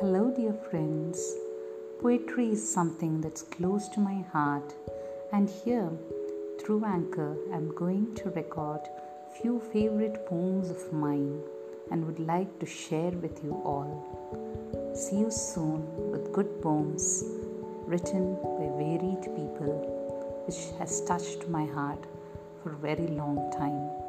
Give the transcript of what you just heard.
Hello, dear friends. Poetry is something that's close to my heart, and here, through Anchor, I'm going to record few favorite poems of mine and would like to share with you all. See you soon with good poems written by varied people, which has touched my heart for a very long time.